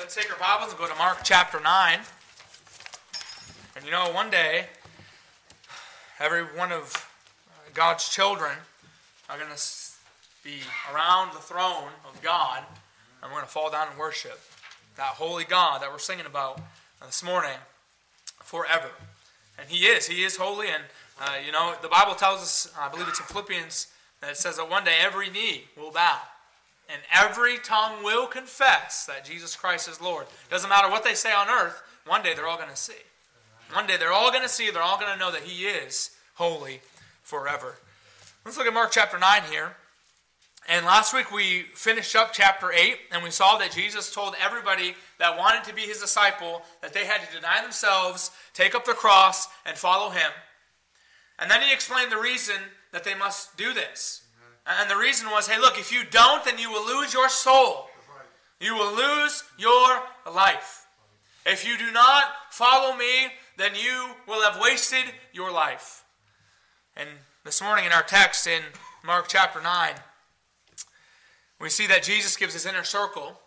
let's take our Bibles and go to Mark chapter 9. And you know, one day, every one of God's children are going to be around the throne of God, and we're going to fall down and worship that holy God that we're singing about this morning forever. And He is. He is holy. And, uh, you know, the Bible tells us, I believe it's in Philippians, that it says that one day every knee will bow and every tongue will confess that Jesus Christ is Lord. Doesn't matter what they say on earth, one day they're all going to see. One day they're all going to see, they're all going to know that He is holy forever. Let's look at Mark chapter 9 here. And last week we finished up chapter 8, and we saw that Jesus told everybody that wanted to be his disciple that they had to deny themselves, take up the cross, and follow him. And then he explained the reason that they must do this. And the reason was hey, look, if you don't, then you will lose your soul. You will lose your life. If you do not follow me, then you will have wasted your life. And this morning in our text in Mark chapter 9, we see that Jesus gives his inner circle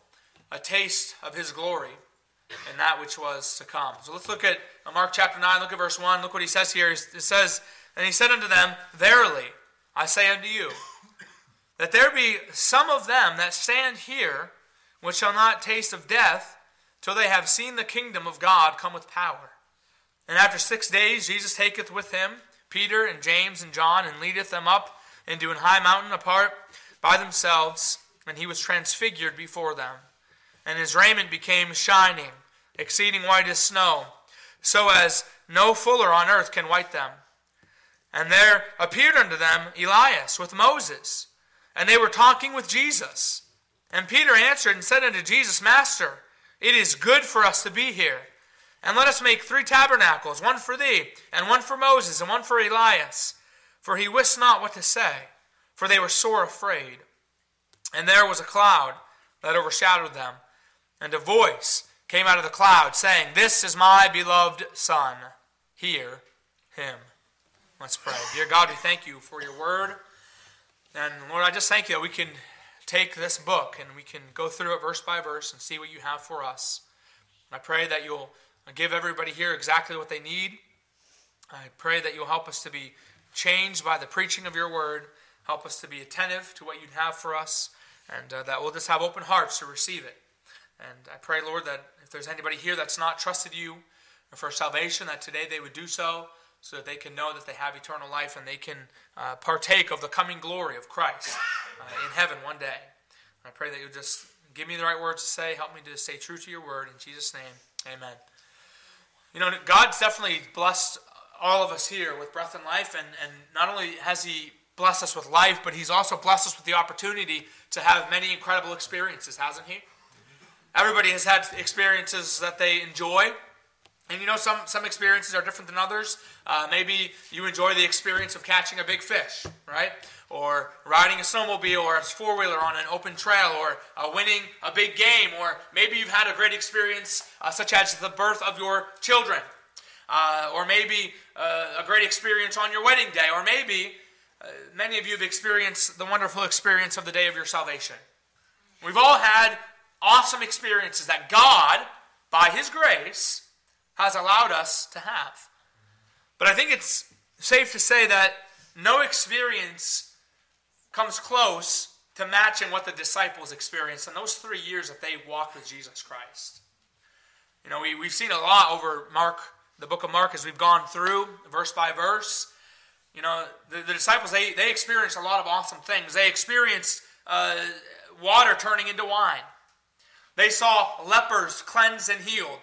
a taste of his glory and that which was to come. So let's look at Mark chapter 9, look at verse 1. Look what he says here. It says, And he said unto them, Verily, I say unto you, that there be some of them that stand here which shall not taste of death till they have seen the kingdom of God come with power. And after six days Jesus taketh with him Peter and James and John, and leadeth them up into an high mountain apart by themselves, and he was transfigured before them. And his raiment became shining, exceeding white as snow, so as no fuller on earth can white them. And there appeared unto them Elias with Moses and they were talking with Jesus. And Peter answered and said unto Jesus, Master, it is good for us to be here. And let us make three tabernacles, one for thee, and one for Moses, and one for Elias. For he wist not what to say, for they were sore afraid. And there was a cloud that overshadowed them, and a voice came out of the cloud, saying, This is my beloved Son. Hear him. Let's pray. Dear God, we thank you for your word. And Lord, I just thank you that we can take this book and we can go through it verse by verse and see what you have for us. I pray that you'll give everybody here exactly what they need. I pray that you'll help us to be changed by the preaching of your word. Help us to be attentive to what you'd have for us, and uh, that we'll just have open hearts to receive it. And I pray, Lord, that if there's anybody here that's not trusted you for salvation, that today they would do so so that they can know that they have eternal life and they can uh, partake of the coming glory of Christ uh, in heaven one day. I pray that you'll just give me the right words to say, help me to stay true to your word. In Jesus' name, amen. You know, God's definitely blessed all of us here with breath and life, and, and not only has He blessed us with life, but He's also blessed us with the opportunity to have many incredible experiences, hasn't He? Everybody has had experiences that they enjoy. And you know, some, some experiences are different than others. Uh, maybe you enjoy the experience of catching a big fish, right? Or riding a snowmobile or a four wheeler on an open trail, or uh, winning a big game, or maybe you've had a great experience, uh, such as the birth of your children, uh, or maybe uh, a great experience on your wedding day, or maybe uh, many of you have experienced the wonderful experience of the day of your salvation. We've all had awesome experiences that God, by His grace, has allowed us to have. But I think it's safe to say that no experience comes close to matching what the disciples experienced in those three years that they walked with Jesus Christ. You know, we, we've seen a lot over Mark, the book of Mark, as we've gone through verse by verse. You know, the, the disciples, they, they experienced a lot of awesome things. They experienced uh, water turning into wine, they saw lepers cleansed and healed.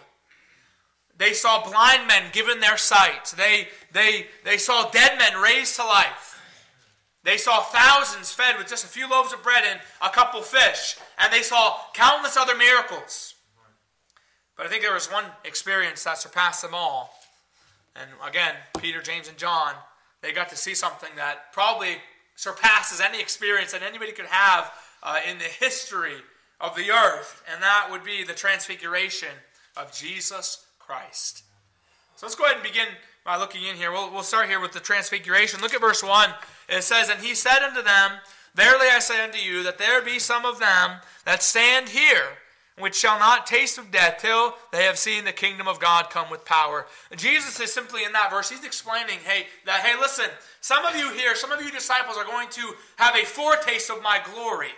They saw blind men given their sight. They, they, they saw dead men raised to life. They saw thousands fed with just a few loaves of bread and a couple fish. And they saw countless other miracles. But I think there was one experience that surpassed them all. And again, Peter, James, and John, they got to see something that probably surpasses any experience that anybody could have uh, in the history of the earth. And that would be the transfiguration of Jesus Christ. So let's go ahead and begin by looking in here. We'll, we'll start here with the transfiguration. Look at verse 1. It says, And he said unto them, Verily I say unto you, that there be some of them that stand here, which shall not taste of death till they have seen the kingdom of God come with power. Jesus is simply in that verse, he's explaining, hey, that, hey, listen, some of you here, some of you disciples are going to have a foretaste of my glory.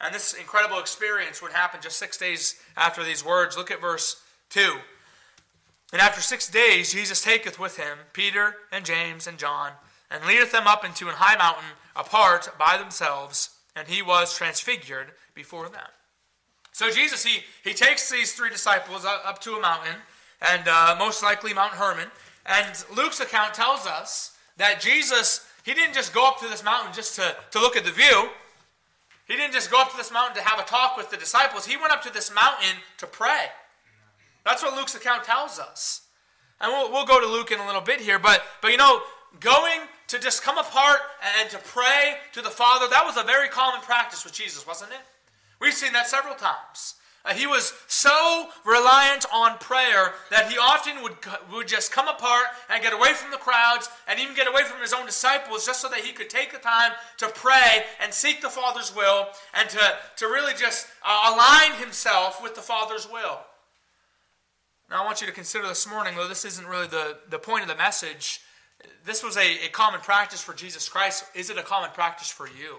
And this incredible experience would happen just six days after these words. Look at verse 2. And after six days, Jesus taketh with him Peter and James and John, and leadeth them up into an high mountain apart by themselves, and he was transfigured before them. So Jesus, he, he takes these three disciples up, to a mountain, and uh, most likely Mount Hermon. And Luke's account tells us that Jesus, he didn't just go up to this mountain just to, to look at the view. He didn't just go up to this mountain to have a talk with the disciples. He went up to this mountain to pray. That's what Luke's account tells us. And we'll, we'll go to Luke in a little bit here, but, but you know, going to just come apart and to pray to the Father, that was a very common practice with Jesus, wasn't it? We've seen that several times. Uh, he was so reliant on prayer that he often would, would just come apart and get away from the crowds and even get away from his own disciples just so that he could take the time to pray and seek the Father's will and to, to really just uh, align himself with the Father's will. Now, I want you to consider this morning, though this isn't really the, the point of the message, this was a, a common practice for Jesus Christ. Is it a common practice for you?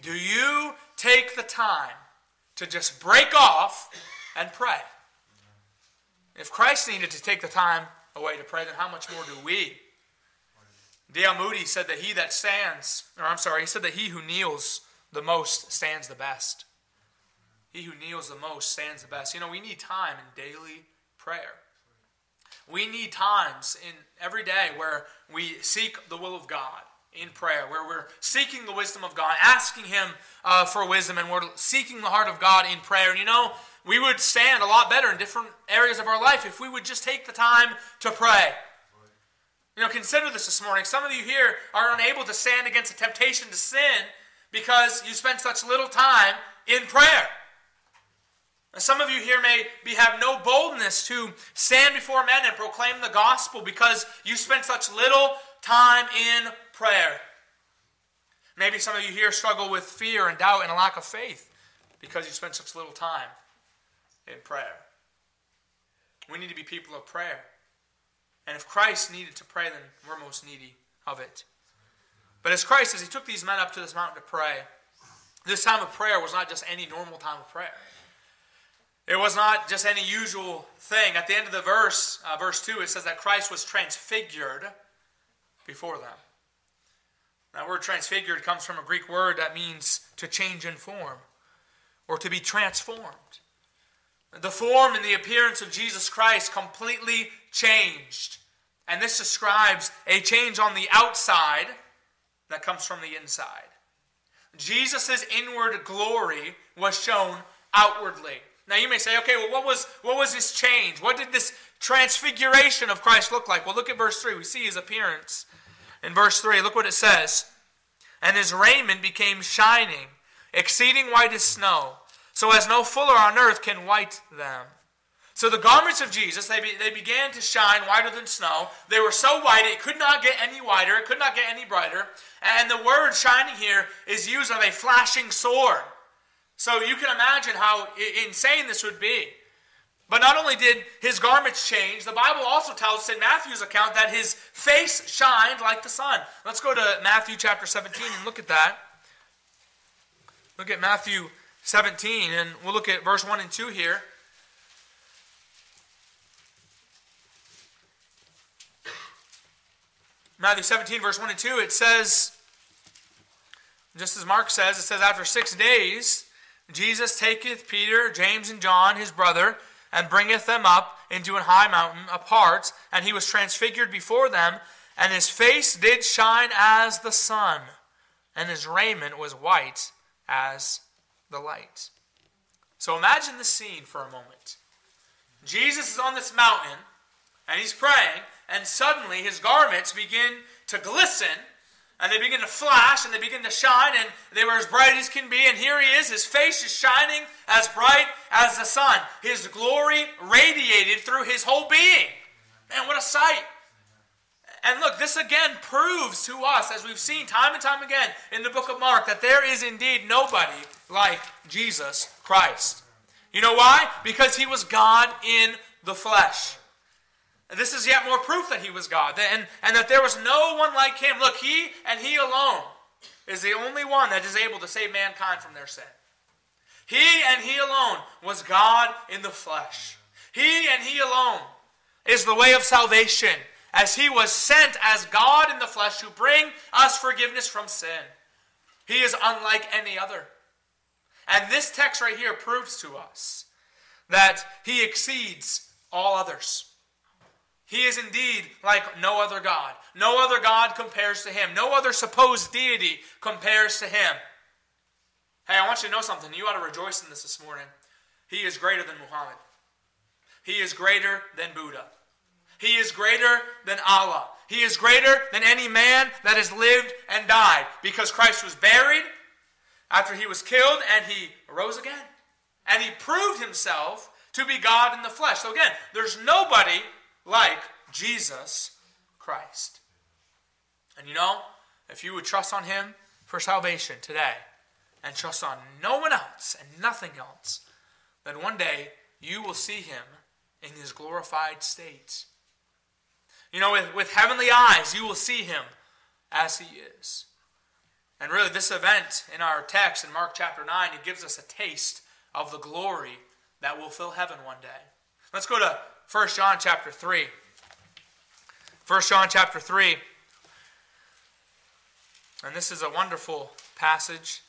Do you take the time to just break off and pray? If Christ needed to take the time away to pray, then how much more do we? D.L. Moody said that he that stands, or I'm sorry, he said that he who kneels the most stands the best. He who kneels the most stands the best. You know, we need time in daily prayer. We need times in every day where we seek the will of God in prayer, where we're seeking the wisdom of God, asking Him uh, for wisdom, and we're seeking the heart of God in prayer. And you know, we would stand a lot better in different areas of our life if we would just take the time to pray. You know, consider this this morning. Some of you here are unable to stand against a temptation to sin because you spend such little time in prayer. Some of you here may be, have no boldness to stand before men and proclaim the gospel because you spend such little time in prayer. Maybe some of you here struggle with fear and doubt and a lack of faith because you spend such little time in prayer. We need to be people of prayer. And if Christ needed to pray, then we're most needy of it. But as Christ, as he took these men up to this mountain to pray, this time of prayer was not just any normal time of prayer. It was not just any usual thing. At the end of the verse, uh, verse 2, it says that Christ was transfigured before them. That word transfigured comes from a Greek word that means to change in form or to be transformed. The form and the appearance of Jesus Christ completely changed. And this describes a change on the outside that comes from the inside. Jesus' inward glory was shown outwardly. Now you may say, okay, well, what was what was this change? What did this transfiguration of Christ look like? Well, look at verse 3. We see his appearance. In verse 3, look what it says. And his raiment became shining, exceeding white as snow, so as no fuller on earth can white them. So the garments of Jesus, they, be, they began to shine whiter than snow. They were so white it could not get any whiter, it could not get any brighter. And the word shining here is used of a flashing sword. So you can imagine how insane this would be. But not only did his garments change, the Bible also tells in Matthew's account that his face shined like the sun. Let's go to Matthew chapter 17 and look at that. Look at Matthew 17, and we'll look at verse 1 and 2 here. Matthew 17, verse 1 and 2, it says, just as Mark says, it says, after six days, Jesus taketh Peter, James, and John, his brother, and bringeth them up into an high mountain apart, and he was transfigured before them, and his face did shine as the sun, and his raiment was white as the light. So imagine the scene for a moment. Jesus is on this mountain, and he's praying, and suddenly his garments begin to glisten and they begin to flash and they begin to shine, and they were as bright as can be. And here he is, his face is shining as bright as the sun. His glory radiated through his whole being. Man, what a sight! And look, this again proves to us, as we've seen time and time again in the book of Mark, that there is indeed nobody like Jesus Christ. You know why? Because he was God in the flesh. This is yet more proof that he was God and, and that there was no one like him. Look, he and he alone is the only one that is able to save mankind from their sin. He and he alone was God in the flesh. He and he alone is the way of salvation, as he was sent as God in the flesh to bring us forgiveness from sin. He is unlike any other. And this text right here proves to us that he exceeds all others. He is indeed like no other God. No other God compares to him. No other supposed deity compares to him. Hey, I want you to know something. You ought to rejoice in this this morning. He is greater than Muhammad. He is greater than Buddha. He is greater than Allah. He is greater than any man that has lived and died because Christ was buried after he was killed and he arose again. And he proved himself to be God in the flesh. So again, there's nobody like Jesus Christ. And you know, if you would trust on him for salvation today and trust on no one else and nothing else, then one day you will see him in his glorified state. You know, with, with heavenly eyes, you will see him as he is. And really, this event in our text in Mark chapter 9, it gives us a taste of the glory that will fill heaven one day. Let's go to 1 John chapter 3. 1 John chapter 3. And this is a wonderful passage.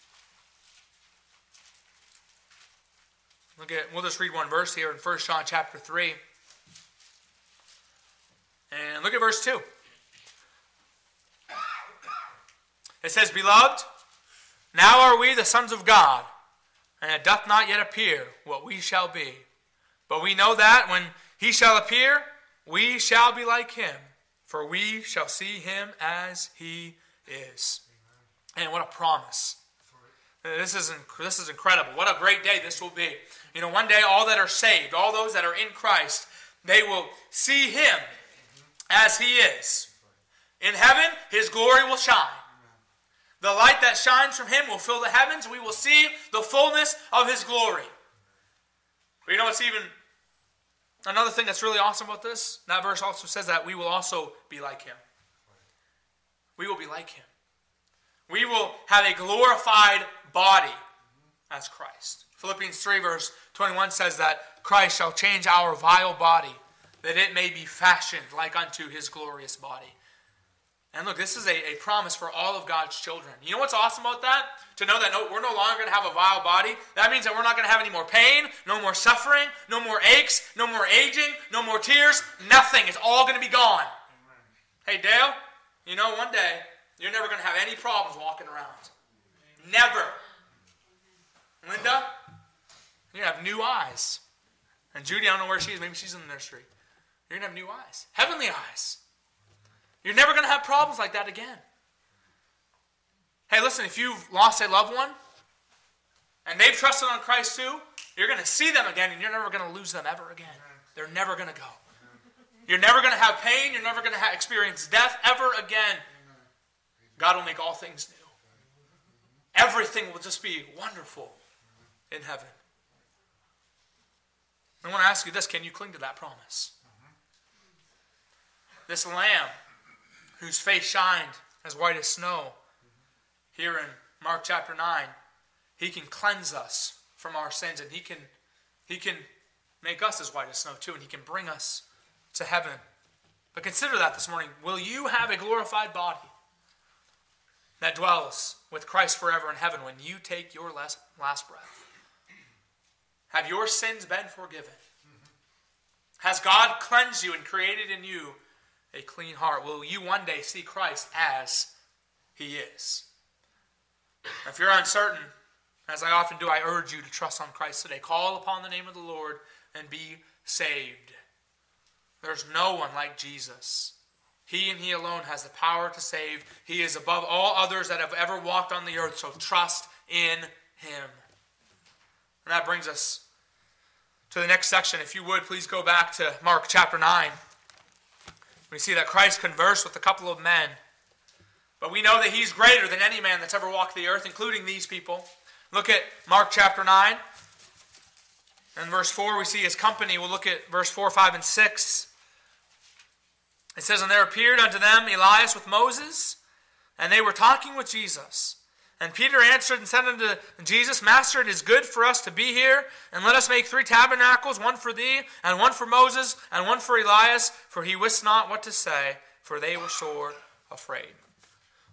Look at we'll just read one verse here in 1 John chapter 3. And look at verse 2. It says, Beloved, now are we the sons of God, and it doth not yet appear what we shall be. But we know that when he shall appear, we shall be like him, for we shall see him as he is. And what a promise. This is, this is incredible. What a great day this will be. You know, one day all that are saved, all those that are in Christ, they will see him as he is. In heaven, his glory will shine. The light that shines from him will fill the heavens. We will see the fullness of his glory. But you know what's even another thing that's really awesome about this? That verse also says that we will also be like him. We will be like him. We will have a glorified body as Christ. Philippians 3, verse 21 says that Christ shall change our vile body, that it may be fashioned like unto his glorious body. And look, this is a, a promise for all of God's children. You know what's awesome about that? To know that no, we're no longer going to have a vile body. That means that we're not going to have any more pain, no more suffering, no more aches, no more aging, no more tears. Nothing. It's all going to be gone. Amen. Hey, Dale, you know, one day you're never going to have any problems walking around. Never. Linda, you're going to have new eyes. And Judy, I don't know where she is. Maybe she's in the nursery. You're going to have new eyes, heavenly eyes. You're never going to have problems like that again. Hey, listen, if you've lost a loved one and they've trusted on Christ too, you're going to see them again and you're never going to lose them ever again. They're never going to go. You're never going to have pain. You're never going to experience death ever again. God will make all things new. Everything will just be wonderful in heaven. I want to ask you this can you cling to that promise? This lamb whose face shined as white as snow. Here in Mark chapter 9, he can cleanse us from our sins and he can, he can make us as white as snow too, and he can bring us to heaven. But consider that this morning. Will you have a glorified body that dwells with Christ forever in heaven when you take your last, last breath? Have your sins been forgiven? Has God cleansed you and created in you a clean heart, will you one day see Christ as he is? If you're uncertain, as I often do, I urge you to trust on Christ today. Call upon the name of the Lord and be saved. There's no one like Jesus. He and He alone has the power to save. He is above all others that have ever walked on the earth, so trust in Him. And that brings us to the next section. If you would, please go back to Mark chapter 9. We see that Christ conversed with a couple of men. But we know that he's greater than any man that's ever walked the earth, including these people. Look at Mark chapter 9. In verse 4, we see his company. We'll look at verse 4, 5, and 6. It says, And there appeared unto them Elias with Moses, and they were talking with Jesus. And Peter answered and said unto Jesus, Master, it is good for us to be here, and let us make three tabernacles, one for thee, and one for Moses, and one for Elias, for he wist not what to say, for they were sore afraid.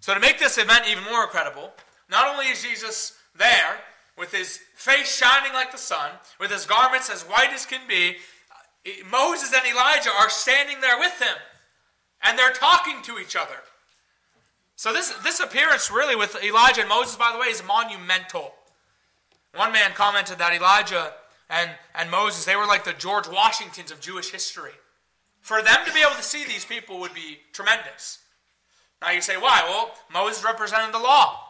So, to make this event even more incredible, not only is Jesus there with his face shining like the sun, with his garments as white as can be, Moses and Elijah are standing there with him, and they're talking to each other. So this, this appearance really with Elijah and Moses, by the way, is monumental. One man commented that Elijah and, and Moses, they were like the George Washingtons of Jewish history. For them to be able to see these people would be tremendous. Now you say, why? Well, Moses represented the law,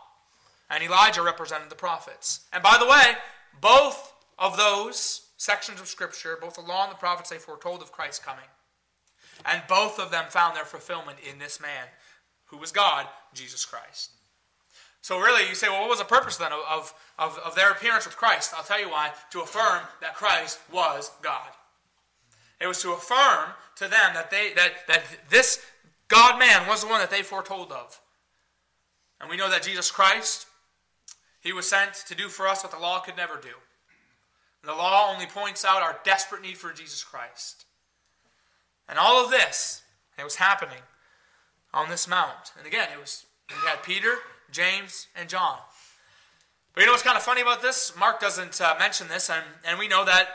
and Elijah represented the prophets. And by the way, both of those sections of Scripture, both the law and the prophets, they foretold of Christ's coming. And both of them found their fulfillment in this man, who was God, Jesus Christ. So, really, you say, well, what was the purpose then of, of, of their appearance with Christ? I'll tell you why. To affirm that Christ was God. It was to affirm to them that, they, that, that this God man was the one that they foretold of. And we know that Jesus Christ, he was sent to do for us what the law could never do. The law only points out our desperate need for Jesus Christ. And all of this, it was happening on this mount. And again, it was we had Peter, James, and John. But you know what's kind of funny about this? Mark doesn't uh, mention this, and, and we know that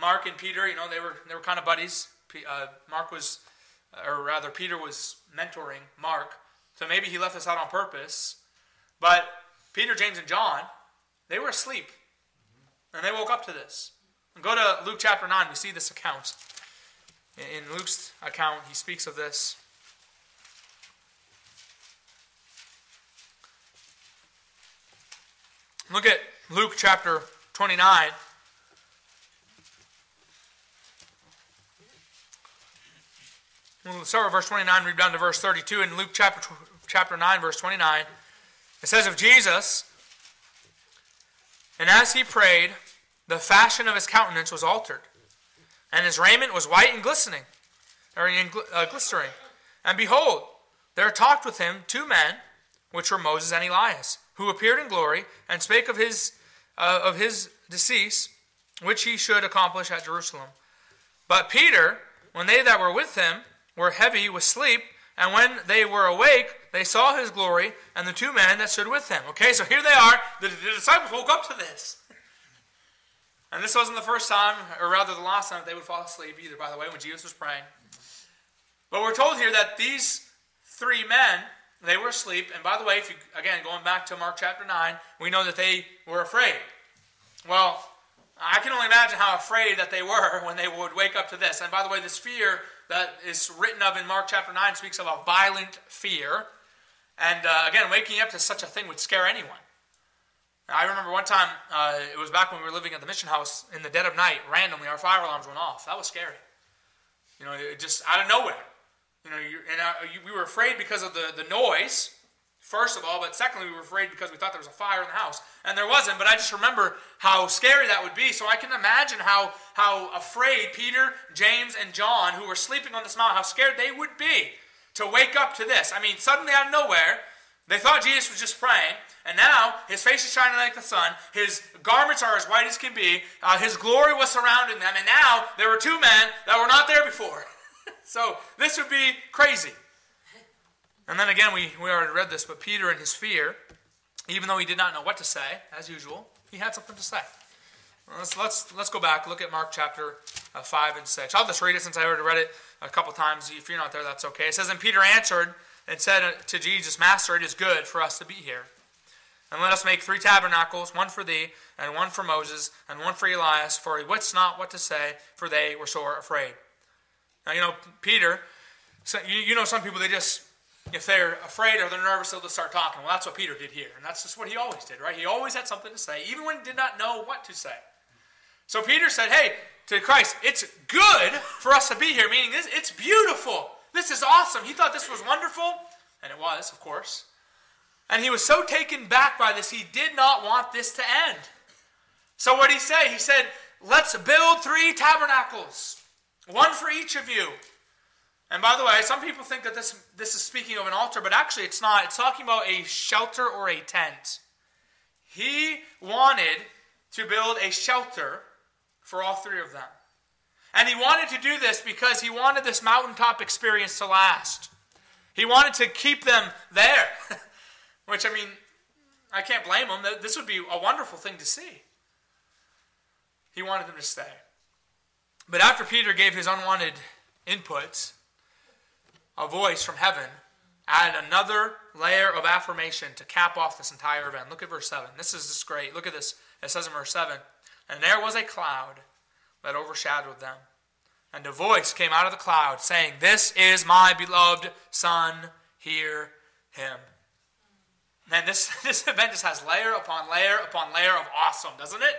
Mark and Peter, you know, they were they were kind of buddies. Uh, Mark was, or rather, Peter was mentoring Mark, so maybe he left this out on purpose. But Peter, James, and John, they were asleep, and they woke up to this. And go to Luke chapter nine. We see this account. In Luke's account, he speaks of this. Look at Luke chapter 29. We'll start with verse 29, read down to verse 32. In Luke chapter, chapter 9, verse 29, it says of Jesus, And as he prayed, the fashion of his countenance was altered, and his raiment was white and glistening, or uh, glistering. And behold, there talked with him two men, which were Moses and Elias who appeared in glory and spake of his, uh, of his decease, which he should accomplish at Jerusalem. But Peter, when they that were with him were heavy with sleep, and when they were awake, they saw his glory and the two men that stood with him. Okay, so here they are. The, the disciples woke up to this. And this wasn't the first time, or rather the last time, that they would fall asleep either, by the way, when Jesus was praying. But we're told here that these three men they were asleep. And by the way, if you again going back to Mark chapter 9, we know that they were afraid. Well, I can only imagine how afraid that they were when they would wake up to this. And by the way, this fear that is written of in Mark chapter 9 speaks of a violent fear. And uh, again, waking up to such a thing would scare anyone. I remember one time, uh, it was back when we were living at the mission house, in the dead of night, randomly our fire alarms went off. That was scary. You know, it just out of nowhere. You know, and uh, you, we were afraid because of the, the noise, first of all, but secondly, we were afraid because we thought there was a fire in the house. And there wasn't, but I just remember how scary that would be. So I can imagine how, how afraid Peter, James, and John, who were sleeping on this mountain, how scared they would be to wake up to this. I mean, suddenly out of nowhere, they thought Jesus was just praying, and now his face is shining like the sun. His garments are as white as can be. Uh, his glory was surrounding them, and now there were two men that were not there before. So this would be crazy. And then again, we, we already read this, but Peter, in his fear, even though he did not know what to say, as usual, he had something to say. Let's, let's, let's go back, look at Mark chapter uh, 5 and 6. I'll just read it since I already read it a couple times. If you're not there, that's okay. It says, And Peter answered and said to Jesus, Master, it is good for us to be here. And let us make three tabernacles, one for thee, and one for Moses, and one for Elias, for he wits not what to say, for they were sore afraid. Now, you know, Peter, you, you know, some people, they just, if they're afraid or they're nervous, they'll just start talking. Well, that's what Peter did here. And that's just what he always did, right? He always had something to say, even when he did not know what to say. So Peter said, hey, to Christ, it's good for us to be here, meaning this, it's beautiful. This is awesome. He thought this was wonderful, and it was, of course. And he was so taken back by this, he did not want this to end. So what did he say? He said, let's build three tabernacles, one for each of you. And by the way, some people think that this, this is speaking of an altar, but actually it's not. It's talking about a shelter or a tent. He wanted to build a shelter for all three of them. And he wanted to do this because he wanted this mountaintop experience to last. He wanted to keep them there, which, I mean, I can't blame him. This would be a wonderful thing to see. He wanted them to stay. But after Peter gave his unwanted inputs, a voice from heaven added another layer of affirmation to cap off this entire event. Look at verse 7. This is just great. Look at this. It says in verse 7 And there was a cloud that overshadowed them. And a voice came out of the cloud saying, This is my beloved Son, hear him. Man, this, this event just has layer upon layer upon layer of awesome, doesn't it?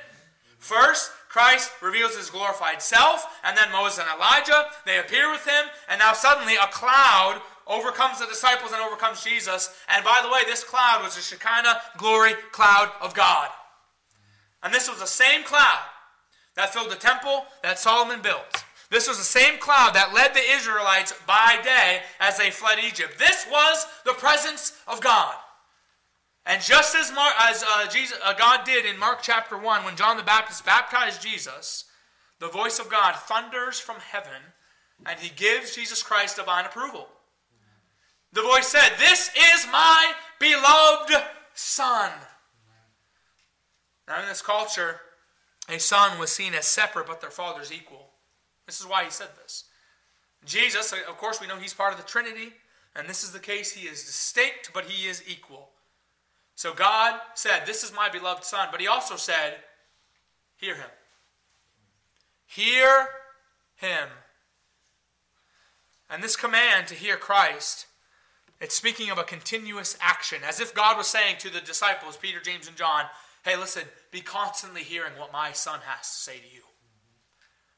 First, Christ reveals his glorified self, and then Moses and Elijah, they appear with him, and now suddenly a cloud overcomes the disciples and overcomes Jesus. And by the way, this cloud was the Shekinah glory cloud of God. And this was the same cloud that filled the temple that Solomon built. This was the same cloud that led the Israelites by day as they fled Egypt. This was the presence of God. And just as, as uh, Jesus, uh, God did in Mark chapter 1, when John the Baptist baptized Jesus, the voice of God thunders from heaven and he gives Jesus Christ divine approval. The voice said, This is my beloved Son. Now, in this culture, a son was seen as separate, but their father's equal. This is why he said this. Jesus, of course, we know he's part of the Trinity, and this is the case. He is distinct, but he is equal. So God said, This is my beloved Son, but he also said, Hear him. Hear him. And this command to hear Christ, it's speaking of a continuous action, as if God was saying to the disciples, Peter, James, and John, Hey, listen, be constantly hearing what my Son has to say to you.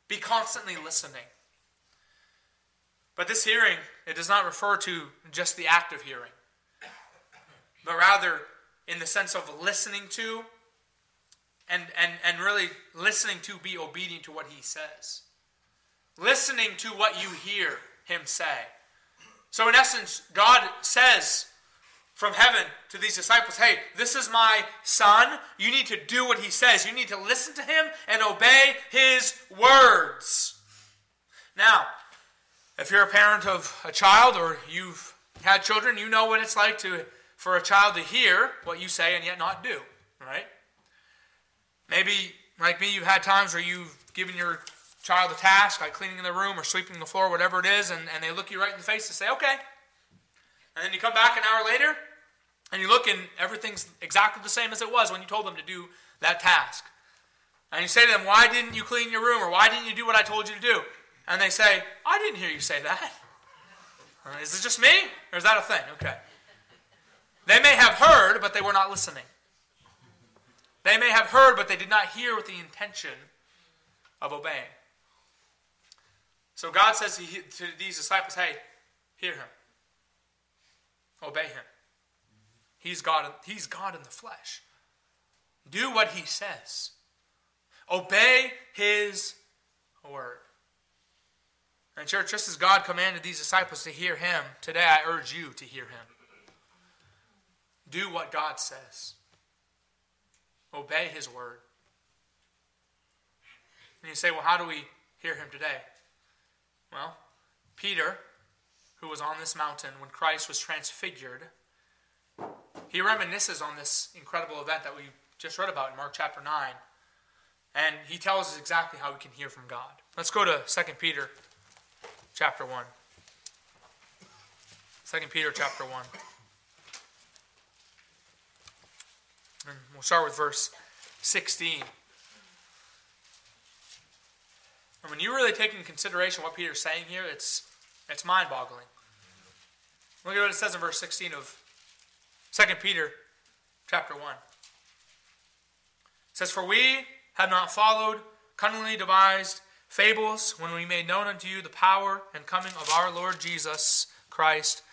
Be constantly listening. But this hearing, it does not refer to just the act of hearing, but rather in the sense of listening to and, and, and really listening to be obedient to what he says. Listening to what you hear him say. So, in essence, God says from heaven to these disciples, Hey, this is my son. You need to do what he says. You need to listen to him and obey his words. Now, if you're a parent of a child or you've had children, you know what it's like to for a child to hear what you say and yet not do, right? Maybe, like me, you've had times where you've given your child a task, like cleaning the room or sweeping the floor, whatever it is, and, and they look you right in the face and say, okay. And then you come back an hour later and you look and everything's exactly the same as it was when you told them to do that task. And you say to them, Why didn't you clean your room? Or why didn't you do what I told you to do? And they say, I didn't hear you say that. Is Uh, it just me? Or is that a thing? Okay. They may have heard, but they were not listening. They may have heard, but they did not hear with the intention of obeying. So God says to these disciples, Hey, hear him, obey him. He's God, he's God in the flesh. Do what he says. Obey his word. And, church, just as God commanded these disciples to hear him, today I urge you to hear him. Do what God says, obey his word. And you say, well, how do we hear him today? Well, Peter, who was on this mountain when Christ was transfigured, he reminisces on this incredible event that we just read about in Mark chapter 9. And he tells us exactly how we can hear from God. Let's go to 2 Peter chapter 1. 2 Peter chapter 1. And we'll start with verse 16. And when you really take into consideration what Peter's saying here, it's, it's mind boggling. Look at what it says in verse 16 of 2 Peter chapter 1. It says, For we have not followed cunningly devised fables when we made known unto you the power and coming of our Lord Jesus Christ,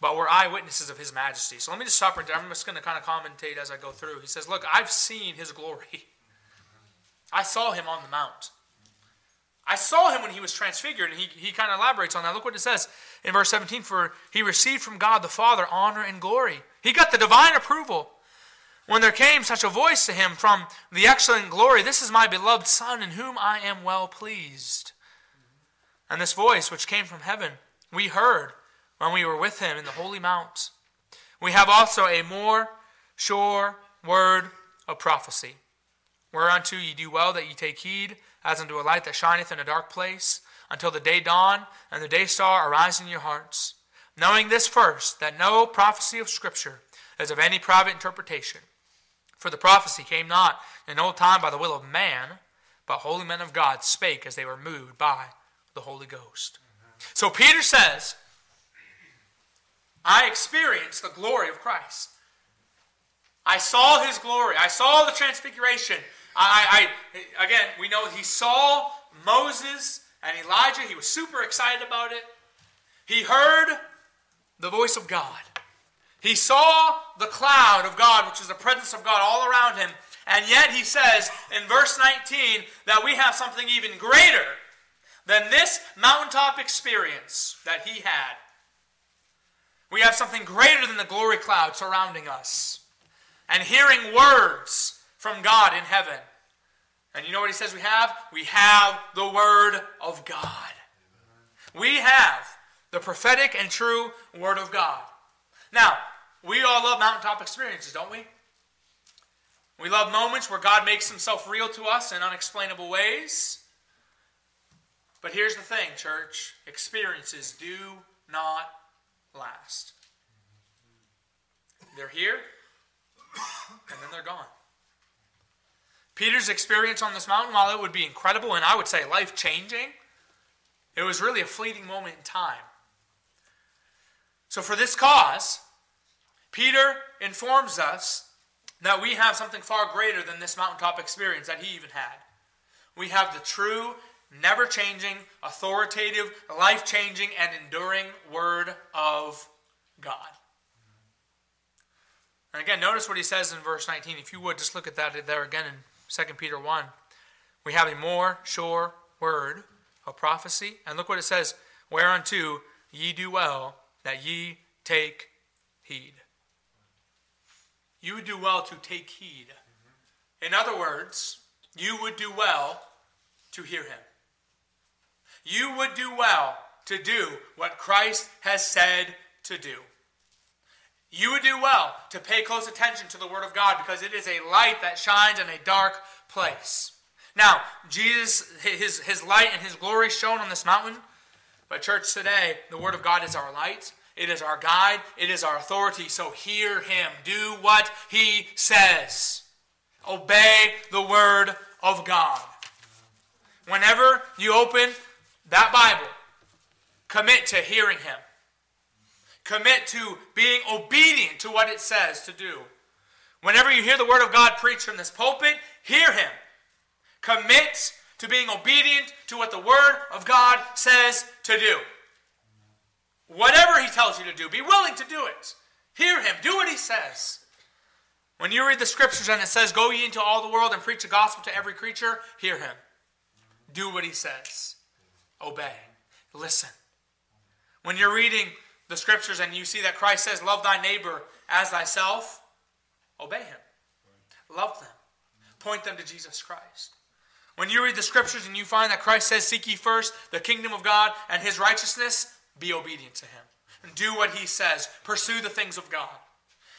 but we're eyewitnesses of his majesty. So let me just stop right there. I'm just going to kind of commentate as I go through. He says, Look, I've seen his glory. I saw him on the mount. I saw him when he was transfigured, and he, he kind of elaborates on that. Look what it says in verse 17 For he received from God the Father honor and glory. He got the divine approval. When there came such a voice to him from the excellent glory, This is my beloved Son, in whom I am well pleased. And this voice, which came from heaven, we heard when we were with him in the holy mount. We have also a more sure word of prophecy, whereunto ye do well that ye take heed, as unto a light that shineth in a dark place, until the day dawn and the day star arise in your hearts. Knowing this first, that no prophecy of Scripture is of any private interpretation. For the prophecy came not in old time by the will of man, but holy men of God spake as they were moved by the Holy Ghost. So Peter says, I experienced the glory of Christ. I saw his glory. I saw the transfiguration. I, I, again, we know he saw Moses and Elijah. He was super excited about it. He heard the voice of God. He saw the cloud of God, which is the presence of God all around him. And yet he says in verse 19 that we have something even greater than this mountaintop experience that he had. We have something greater than the glory cloud surrounding us and hearing words from God in heaven. And you know what he says we have? We have the Word of God. We have the prophetic and true Word of God. Now, we all love mountaintop experiences, don't we? We love moments where God makes himself real to us in unexplainable ways. But here's the thing, church experiences do not last. They're here, and then they're gone. Peter's experience on this mountain, while it would be incredible and I would say life changing, it was really a fleeting moment in time. So, for this cause, Peter informs us that we have something far greater than this mountaintop experience that he even had. We have the true, never changing, authoritative, life changing, and enduring Word of God. And again, notice what he says in verse 19. If you would, just look at that there again in 2 Peter 1. We have a more sure word of prophecy. And look what it says Whereunto ye do well that ye take heed. You would do well to take heed. In other words, you would do well to hear him. You would do well to do what Christ has said to do. You would do well to pay close attention to the Word of God because it is a light that shines in a dark place. Now, Jesus, his, his light and his glory shone on this mountain. But, church, today, the Word of God is our light. It is our guide. It is our authority. So hear Him. Do what He says. Obey the Word of God. Whenever you open that Bible, commit to hearing Him. Commit to being obedient to what it says to do. Whenever you hear the word of God preached from this pulpit, hear him. Commit to being obedient to what the word of God says to do. Whatever he tells you to do, be willing to do it. Hear him. Do what he says. When you read the scriptures and it says, Go ye into all the world and preach the gospel to every creature, hear him. Do what he says. Obey. Listen. When you're reading the scriptures and you see that Christ says, Love thy neighbor as thyself, obey him. Love them. Point them to Jesus Christ. When you read the scriptures and you find that Christ says, Seek ye first the kingdom of God and his righteousness, be obedient to him. And do what he says. Pursue the things of God.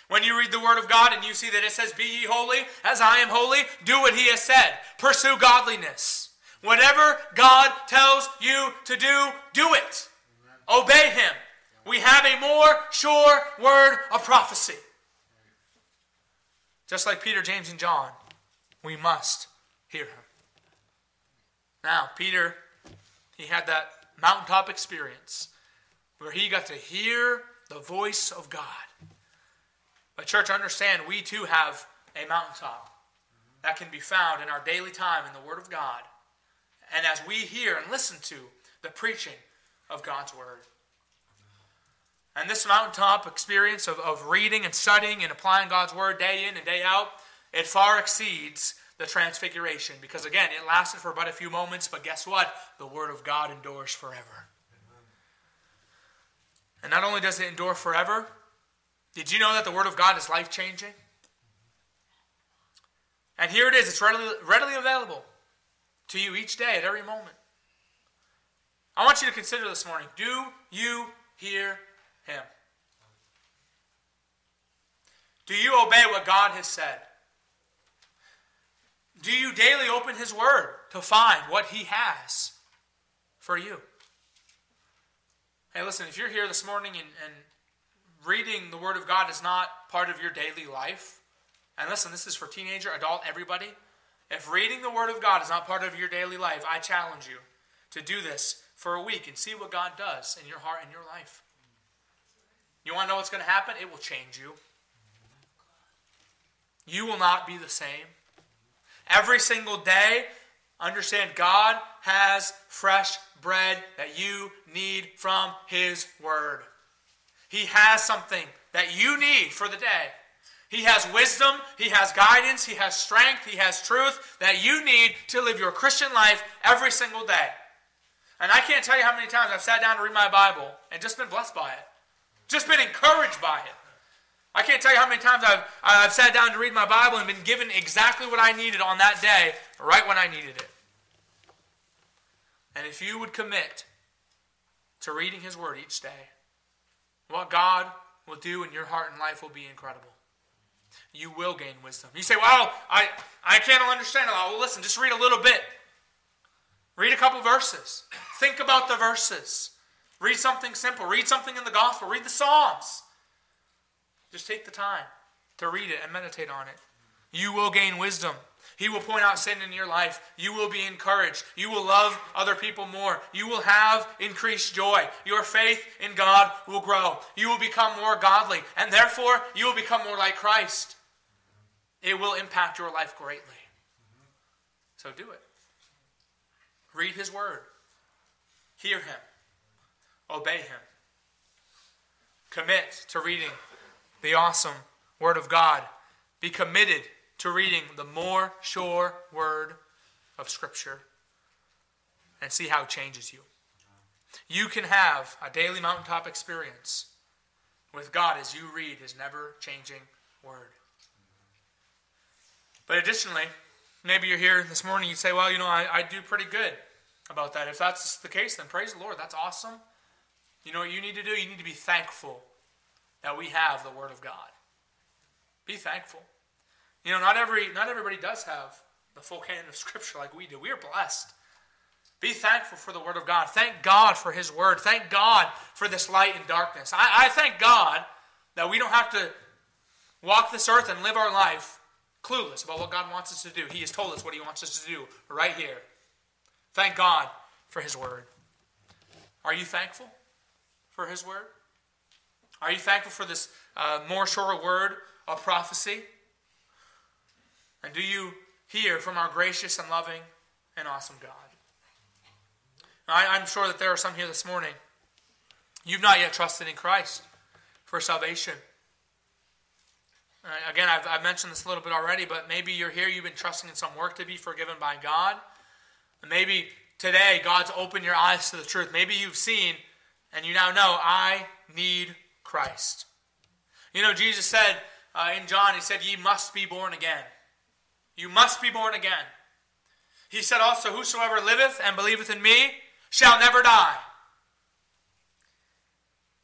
When you read the word of God and you see that it says, Be ye holy as I am holy, do what he has said. Pursue godliness. Whatever God tells you to do, do it. Obey him we have a more sure word of prophecy. Just like Peter, James, and John, we must hear him. Now, Peter, he had that mountaintop experience where he got to hear the voice of God. But, church, understand we too have a mountaintop that can be found in our daily time in the Word of God. And as we hear and listen to the preaching of God's Word. And this mountaintop experience of, of reading and studying and applying God's word day in and day out, it far exceeds the transfiguration. Because again, it lasted for but a few moments, but guess what? The Word of God endures forever. And not only does it endure forever, did you know that the Word of God is life changing? And here it is, it's readily, readily available to you each day, at every moment. I want you to consider this morning do you hear Him? Do you obey what God has said? Do you daily open His Word to find what He has for you? Hey, listen, if you're here this morning and, and reading the Word of God is not part of your daily life, and listen, this is for teenager, adult, everybody. If reading the Word of God is not part of your daily life, I challenge you to do this for a week and see what God does in your heart and your life. You want to know what's going to happen? It will change you. You will not be the same. Every single day, understand God has fresh bread that you need from His Word. He has something that you need for the day. He has wisdom, He has guidance, He has strength, He has truth that you need to live your Christian life every single day. And I can't tell you how many times I've sat down to read my Bible and just been blessed by it, just been encouraged by it. I can't tell you how many times I've, I've sat down to read my Bible and been given exactly what I needed on that day, right when I needed it. And if you would commit to reading His Word each day, what God will do in your heart and life will be incredible. You will gain wisdom. You say, well, I, I can't understand a lot. Well, listen, just read a little bit. Read a couple verses. Think about the verses. Read something simple. Read something in the gospel. Read the Psalms. Just take the time to read it and meditate on it. You will gain wisdom. He will point out sin in your life. You will be encouraged. You will love other people more. You will have increased joy. Your faith in God will grow. You will become more godly. And therefore, you will become more like Christ. It will impact your life greatly. So do it. Read His Word. Hear Him. Obey Him. Commit to reading the awesome Word of God. Be committed to reading the more sure word of Scripture and see how it changes you. You can have a daily mountaintop experience with God as you read His never changing word. But additionally, maybe you're here this morning, you say, Well, you know, I, I do pretty good about that. If that's the case, then praise the Lord. That's awesome. You know what you need to do? You need to be thankful that we have the Word of God. Be thankful. You know, not every not everybody does have the full canon of Scripture like we do. We are blessed. Be thankful for the Word of God. Thank God for His Word. Thank God for this light and darkness. I, I thank God that we don't have to walk this earth and live our life clueless about what God wants us to do. He has told us what He wants us to do right here. Thank God for His Word. Are you thankful for His Word? Are you thankful for this uh, more sure word of prophecy? And do you hear from our gracious and loving and awesome God? I, am sure that there are some here this morning. You've not yet trusted in Christ for salvation. Uh, again, I've, I've, mentioned this a little bit already, but maybe you're here, you've been trusting in some work to be forgiven by God. And maybe today God's opened your eyes to the truth. Maybe you've seen and you now know, I need Christ. You know, Jesus said uh, in John, He said, Ye must be born again. You must be born again. He said also, Whosoever liveth and believeth in me shall never die.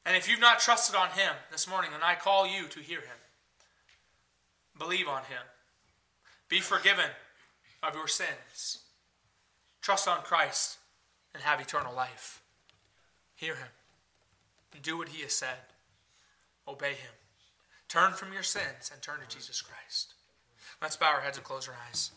And if you've not trusted on him this morning, then I call you to hear him. Believe on him. Be forgiven of your sins. Trust on Christ and have eternal life. Hear him. And do what he has said. Obey him. Turn from your sins and turn to Jesus Christ. Let's bow our heads and close our eyes.